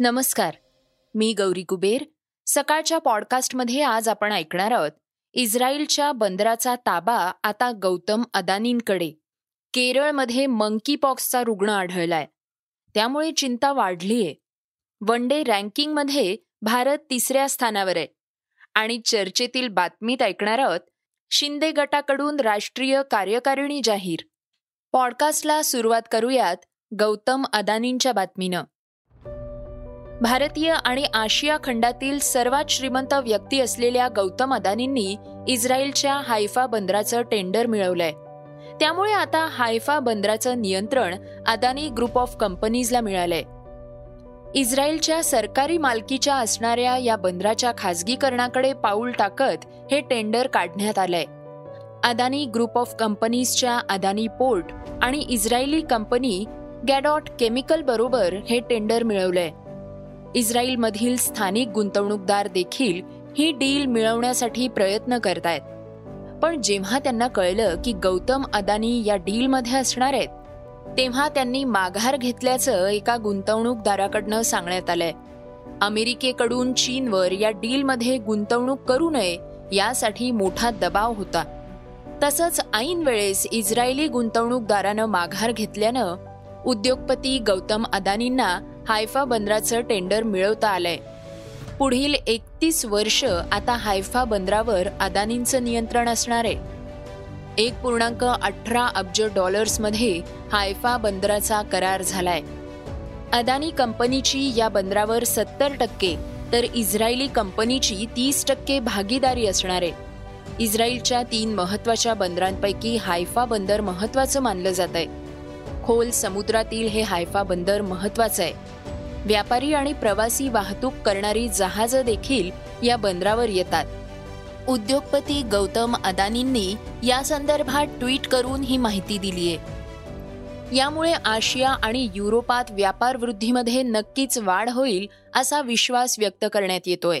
नमस्कार. मी गौरी कुबेर. सकाळच्या पॉडकास्टमध्ये आज आपण ऐकणार आहोत इस्रायलच्या बंदराचा ताबा आता गौतम अदानींकडे. केरळमध्ये मंकी पॉक्सचा रुग्ण आढळलाय. त्यामुळे चिंता वाढलीय. वन डे रँकिंगमध्ये भारत तिसऱ्या स्थानावर आहे. आणि चर्चेतील बातमीत ऐकणार आहोत शिंदे गटाकडून राष्ट्रीय कार्यकारिणी जाहीर. पॉडकास्टला सुरुवात करूयात गौतम अदानींच्या बातमीनं. भारतीय आणि आशिया खंडातील सर्वात श्रीमंत व्यक्ती असलेल्या गौतम अदानींनी इस्रायलच्या हायफा बंदराचं टेंडर मिळवलंय. त्यामुळे आता हायफा बंदराचं नियंत्रण अदानी ग्रुप ऑफ कंपनीजला मिळालंय. इस्रायलच्या सरकारी मालकीच्या असणाऱ्या या बंदराच्या खासगीकरणाकडे पाऊल टाकत हे टेंडर काढण्यात आलंय. अदानी ग्रुप ऑफ कंपनीजच्या अदानी पोर्ट आणि इस्रायली कंपनी गॅडॉट केमिकल बरोबर हे टेंडर मिळवलंय. इस्रायलमधील स्थानिक गुंतवणूकदार देखील ही डील मिळवण्यासाठी प्रयत्न करतायत. पण जेव्हा त्यांना कळलं की गौतम अदानी या डीलमध्ये असणार आहेत तेव्हा त्यांनी माघार घेतल्याचं एका गुंतवणूकदाराकडनं सांगण्यात आलंय. अमेरिकेकडून चीनवर या डीलमध्ये गुंतवणूक करू नये यासाठी मोठा दबाव होता. तसंच ऐन वेळेस इस्रायली गुंतवणूकदारानं माघार घेतल्यानं उद्योगपती गौतम अदानींना हायफा बंदराचं टेंडर मिळवता आलंय. पुढील एकतीस वर्ष आता हायफा बंदरावर अदानींचं नियंत्रण असणार. आहे एक पूर्णांक अठरा अब्ज डॉलर्समध्ये हायफा बंदराचा करार झालाय. अदानी कंपनीची या बंदरावर सत्तर टक्के तर इस्रायली कंपनीची तीस टक्के भागीदारी असणार. आहे इस्रायलच्या तीन महत्त्वाच्या बंदरांपैकी हायफा बंदर महत्वाचं मानलं जात आहे खोल समुद्रातील हे हायफा बंदर महत्वाचं आहे. व्यापारी आणि प्रवासी वाहतूक करणारी जहाजं देखील या बंदरावर येतात. उद्योगपती गौतम अदानींनी या संदर्भात ट्विट करून ही माहिती दिलीय यामुळे आशिया आणि युरोपात व्यापार वृद्धीमध्ये नक्कीच वाढ होईल असा विश्वास व्यक्त करण्यात येतोय.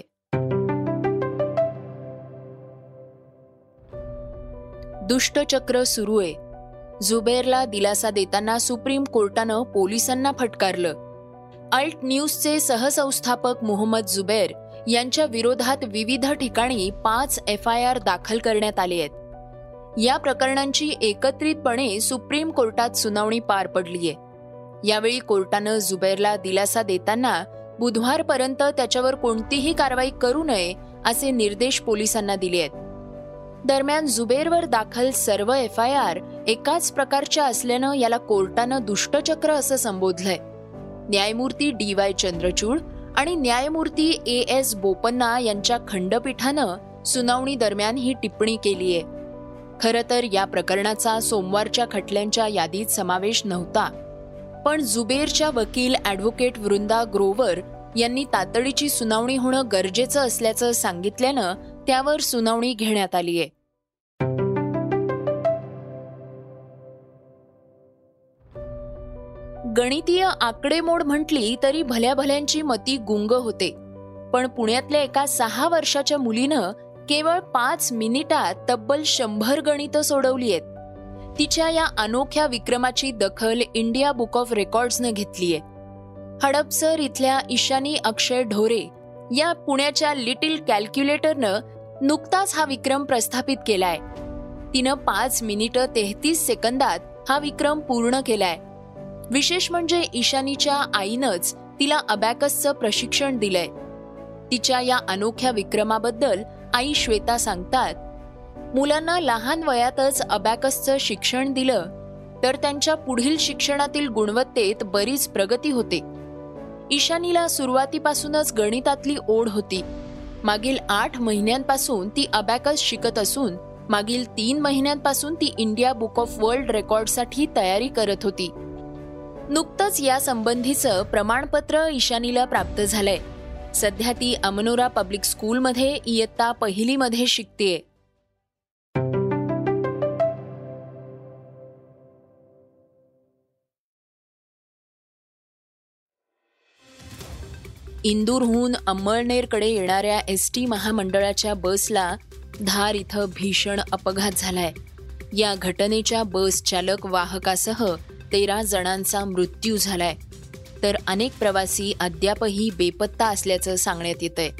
दुष्टचक्र सुरू आहे. जुबेरला दिलासा देताना सुप्रीम कोर्टानं पोलिसांना फटकारलं. अल्ट न्यूजचे सहसंस्थापक मोहम्मद जुबेर यांच्या विरोधात विविध ठिकाणी पाच एफ आय आर दाखल करण्यात आले आहेत. या प्रकरणांची एकत्रितपणे सुप्रीम कोर्टात सुनावणी पार पडलीय यावेळी कोर्टानं जुबेरला दिलासा देताना बुधवारपर्यंत त्याच्यावर कोणतीही कारवाई करू नये असे निर्देश पोलिसांना दिले आहेत. दरम्यान जुबेरवर दाखल सर्व एफ आय आर एकाच प्रकारच्या असल्यानं याला कोर्टानं दुष्टचक्र असं संबोधलंय. न्यायमूर्ती डी वाय चंद्रचूड आणि न्यायमूर्ती ए एस बोपन्ना यांच्या खंडपीठानं सुनावणी दरम्यान ही टिप्पणी केली आहे खरं तर या प्रकरणाचा सोमवारच्या खटल्यांच्या यादीत समावेश नव्हता. पण जुबेरच्या वकील ॲडव्होकेट वृंदा ग्रोवर यांनी तातडीची सुनावणी होणं गरजेचं असल्याचं सांगितल्यानं त्यावर सुनावणी घेण्यात आली आहे गणितीय आकडेमोड म्हटली तरी भल्या भल्यांची मती गुंग होते. पण पुण्यातल्या एका सहा वर्षाच्या मुलीनं केवळ पाच मिनिटात तब्बल शंभर गणितं सोडवली आहेत. तिच्या या अनोख्या विक्रमाची दखल इंडिया बुक ऑफ रेकॉर्ड्सनं घेतलीय. हडपसर इथल्या ईशानी अक्षय ढोरे या पुण्याच्या लिटिल कॅल्क्युलेटरनं नुकताच हा विक्रम प्रस्थापित केलाय. तिनं पाच मिनिटं तेहतीस सेकंदात हा विक्रम पूर्ण केलाय. विशेष म्हणजे ईशानीच्या आईनंच तिला अबॅकसचं प्रशिक्षण दिलंय. तिच्या या अनोख्या विक्रमाबद्दल आई श्वेता सांगतात मुलांना लहान वयातच अबॅकसचं शिक्षण दिलं तर त्यांच्या पुढील शिक्षणातील गुणवत्तेत बरीच प्रगती होते. ईशानीला सुरुवातीपासूनच गणितातली ओढ होती. मागील आठ महिन्यांपासून ती अबॅकस शिकत असून मागील तीन महिन्यांपासून ती इंडिया बुक ऑफ वर्ल्ड रेकॉर्डसाठी तयारी करत होती. नुकतंच या संबंधीचं प्रमाणपत्र ईशानीला प्राप्त झालंय. सध्या ती अमनोरा पब्लिक स्कूलमध्ये इयत्ता पहिलीमध्ये शिकतेय. इंदूरहून अंमळनेरकडे येणाऱ्या एस टी महामंडळाच्या बसला धार इथं भीषण अपघात झालाय. या घटनेच्या बस चालक वाहकासह तेरा जणांचा मृत्यू झालाय. तर अनेक प्रवासी अद्यापही बेपत्ता असल्याचं सांगण्यात येतंय.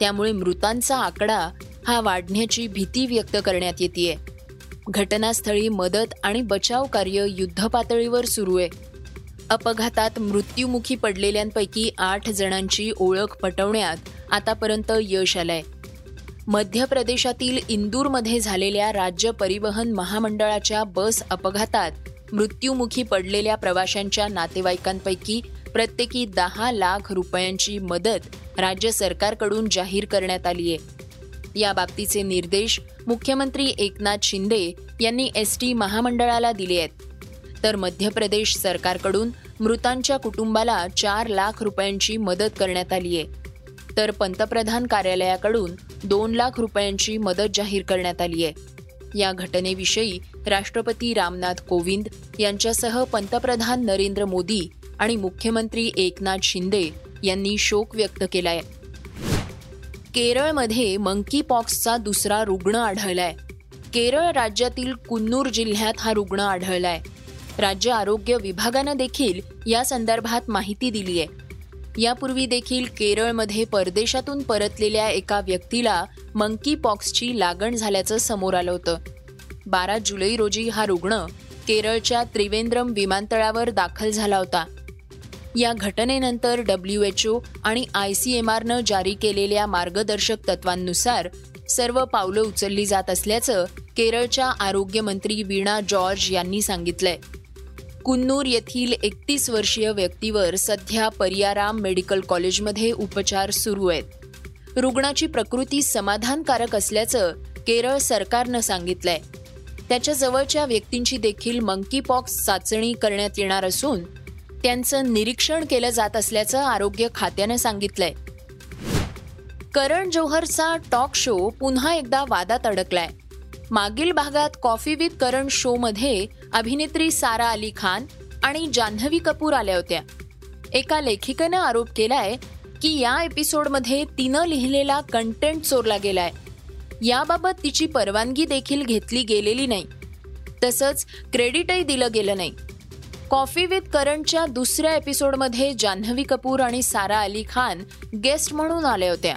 त्यामुळे मृतांचा आकडा हा वाढण्याची भीती व्यक्त करण्यात येते घटनास्थळी मदत आणि बचाव कार्य युद्धपातळीवर सुरू आहे. अपघातात मृत्युमुखी पडलेल्यांपैकी आठ जणांची ओळख पटवण्यात आतापर्यंत यश आलंय. मध्य प्रदेशातील इंदूरमध्ये झालेल्या राज्य परिवहन महामंडळाच्या बस अपघातात मृत्युमुखी पडलेल्या प्रवाशांच्या नातेवाईकांपैकी प्रत्येकी दहा लाख रुपयांची मदत राज्य सरकारकडून जाहीर करण्यात आली आहे. या बाबतीचे निर्देश मुख्यमंत्री एकनाथ शिंदे यांनी एस टी महामंडळाला दिले आहेत. तर मध्य प्रदेश सरकारकडून मृतांच्या कुटुंबाला चार लाख रुपयांची मदत करण्यात आली आहे. तर पंतप्रधान कार्यालयाकडून दोन लाख रुपयांची मदत जाहीर करण्यात आली आहे. या घटनेविषयी राष्ट्रपती रामनाथ कोविंद यांच्यासह पंतप्रधान नरेंद्र मोदी आणि मुख्यमंत्री एकनाथ शिंदे यांनी शोक व्यक्त केलाय. केरळमध्ये मंकी पॉक्सचा दुसरा रुग्ण आढळलाय. केरळ राज्यातील कुन्नूर जिल्ह्यात हा रुग्ण आढळलाय. राज्य आरोग्य विभागानं देखील या संदर्भात माहिती दिली आहे यापूर्वी देखील केरळमध्ये परदेशातून परतलेल्या एका व्यक्तीला मंकी पॉक्सची लागण झाल्याचं समोर आलं होतं. बारा जुलै रोजी हा रुग्ण केरळच्या त्रिवेंद्रम विमानतळावर दाखल झाला होता. या घटनेनंतर डब्ल्यू एच ओ आणि आय सी एम आरनं जारी केलेल्या मार्गदर्शक तत्वांनुसार सर्व पावलं उचलली जात असल्याचं केरळच्या आरोग्यमंत्री वीणा जॉर्ज यांनी सांगितलंय. कुन्नूर येथील एकतीस वर्षीय व्यक्तीवर सध्या परियाराम मेडिकल कॉलेजमध्ये उपचार सुरू आहेत. रुग्णाची प्रकृती समाधानकारक असल्याचं केरळ सरकारनं सांगितलंय. त्याच्या जवळच्या व्यक्तींची देखील मंकी पॉक्स चाचणी करण्यात येणार असून त्यांचं निरीक्षण केलं जात असल्याचं आरोग्य खात्यानं सांगितलंय. करण जोहरचा टॉक शो पुन्हा एकदा वादात अडकलाय. मागील भागात कॉफी विथ करण शो मध्ये अभिनेत्री सारा अली खान आणि जान्हवी कपूर आल्या होत्या. एका लेखिकेनं आरोप केलाय की या एपिसोडमध्ये तिनं लिहिलेला कंटेंट चोरला गेलाय. याबाबत तिची परवानगी देखील घेतली गेलेली नाही. तसंच क्रेडिटही दिलं गेलं नाही. कॉफी विथ करणच्या दुसऱ्या एपिसोडमध्ये जान्हवी कपूर आणि सारा अली खान गेस्ट म्हणून आल्या होत्या.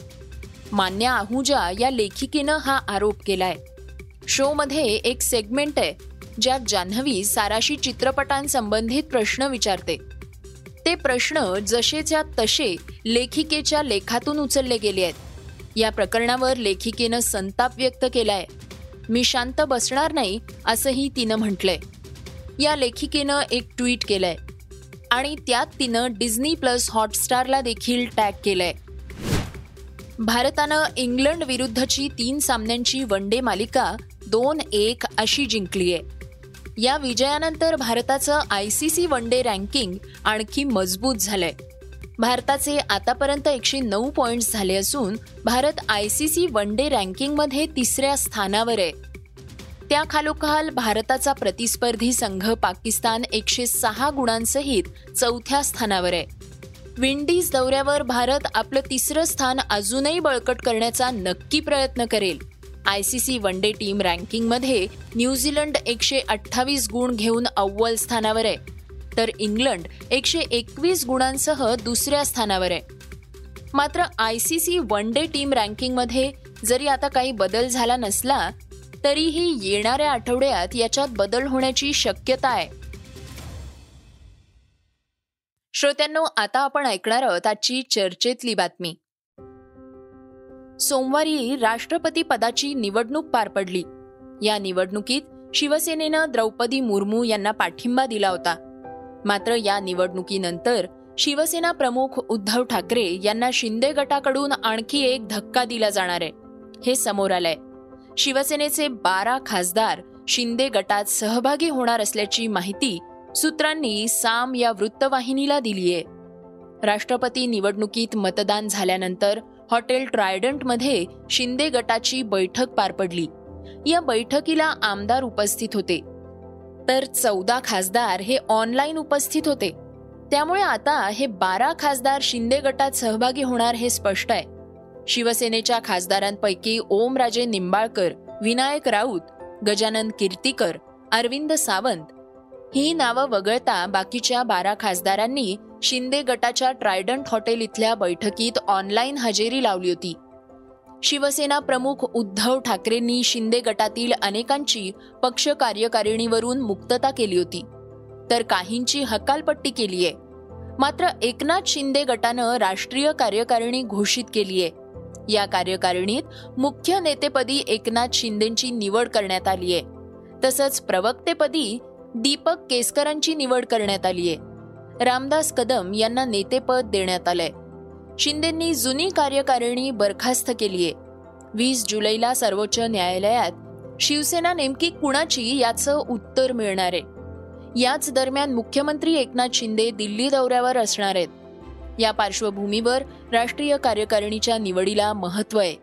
मान्या आहुजा या लेखिकेनं हा आरोप केलाय. शोमध्ये एक सेगमेंट आहे ज्यात जान्हवी साराशी चित्रपटांसंबंधित प्रश्न विचारते. ते प्रश्न जसेच्या तसे लेखिकेच्या लेखातून उचलले गेले आहेत. या प्रकरणावर लेखिकेनं संताप व्यक्त केलाय. मी शांत बसणार नाही असंही तिनं म्हटलंय. या लेखिकेनं एक ट्विट केलंय. आणि त्यात तिनं डिझनी प्लस हॉटस्टारला देखील टॅग केलंय. भारतानं इंग्लंड विरुद्धची तीन सामन्यांची वन डे मालिका दोन एक अशी जिंकली आहे या विजयानंतर भारताचं I C C one day ranking आणखी मजबूत झालंय. भारताचे आतापर्यंत एकशे नऊ पॉइंट्स झाले असून Bharat I C C one day रँकिंगमध्ये तिसऱ्या स्थानावर आहे. त्या खालोखाल भारताचा प्रतिस्पर्धी संघ पाकिस्तान एकशे सहा गुणांसहित चौथ्या स्थानावर आहे. विंडीज दौऱ्यावर भारत आपलं तिसरं स्थान अजूनही बळकट करण्याचा नक्की प्रयत्न करेल. I C C one day team रँकिंगमध्ये New Zealand एकशे अठ्ठावीस गुण घेऊन अव्वल स्थानावर आहे. तर इंग्लंड एकशे एकवीस गुणांसह दुसऱ्या स्थानावर आहे. मात्र I C C one day team रँकिंगमध्ये जरी आता काही बदल झाला नसला तरीही येणाऱ्या आठवड्यात याच्यात बदल होण्याची शक्यता आहे. श्रोत्यांनो आता आपण ऐकणार आहोत आजची चर्चेतली बातमी. सोमवारी राष्ट्रपती पदाची निवडणूक पार पडली. या निवडणुकीत शिवसेनेनं द्रौपदी मुर्मू यांना पाठिंबा दिला होता. मात्र या निवडणुकीनंतर शिवसेना प्रमुख उद्धव ठाकरे यांना शिंदे गटाकडून आणखी एक धक्का दिला जाणार आहे. हे समोर आलंय. शिवसेनेचे बारा खासदार शिंदे गटात सहभागी होणार असल्याची माहिती सूत्रांनी साम या वृत्तवाहिनीला दिलीये राष्ट्रपती निवडणुकीत मतदान झाल्यानंतर हॉटेल ट्रायडंटमध्ये शिंदे गटाची बैठक पार पडली. या बैठकीला आमदार उपस्थित होते. तर चौदा खासदार हे ऑनलाईन उपस्थित होते. त्यामुळे आता हे बारा खासदार शिंदे गटात सहभागी होणार हे स्पष्ट आहे. शिवसेनेच्या खासदारांपैकी ओमराजे निंबाळकर विनायक राऊत गजानन कीर्तीकर अरविंद सावंत ही नावं वगळता बाकीच्या बारा खासदारांनी शिंदे गटाच्या ट्रायडंट हॉटेल इथल्या बैठकीत ऑनलाईन हजेरी लावली होती. शिवसेना प्रमुख उद्धव ठाकरेंनी शिंदे गटातील अनेकांची पक्ष कार्यकारिणीवरून मुक्तता केली होती. तर काहींची हकालपट्टी केलीये. मात्र एकनाथ शिंदे गटानं राष्ट्रीय कार्यकारिणी घोषित केलीये. या कार्यकारिणीत मुख्य नेतेपदी एकनाथ शिंदेची निवड करण्यात आलीये. तसंच प्रवक्तेपदी दीपक केसकरांची निवड करण्यात आलीये. रामदास कदम यांना नेतेपद देण्यात आलंय. शिंदेंनी जुनी कार्यकारिणी बरखास्त केलीये. वीस जुलैला सर्वोच्च न्यायालयात शिवसेना नेमकी कुणाची याचं उत्तर मिळणार आहे? याच दरम्यान मुख्यमंत्री एकनाथ शिंदे दिल्ली दौऱ्यावर असणार आहेत. या पार्श्वभूमीवर राष्ट्रीय कार्यकारिणीच्या निवडीला महत्त्व आहे.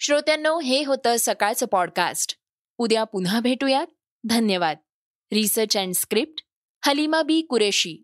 श्रोत्यांनो हे होतं सकाळचं पॉडकास्ट. उद्या पुन्हा भेटूयात. धन्यवाद. Research and script Halima B Qureshi.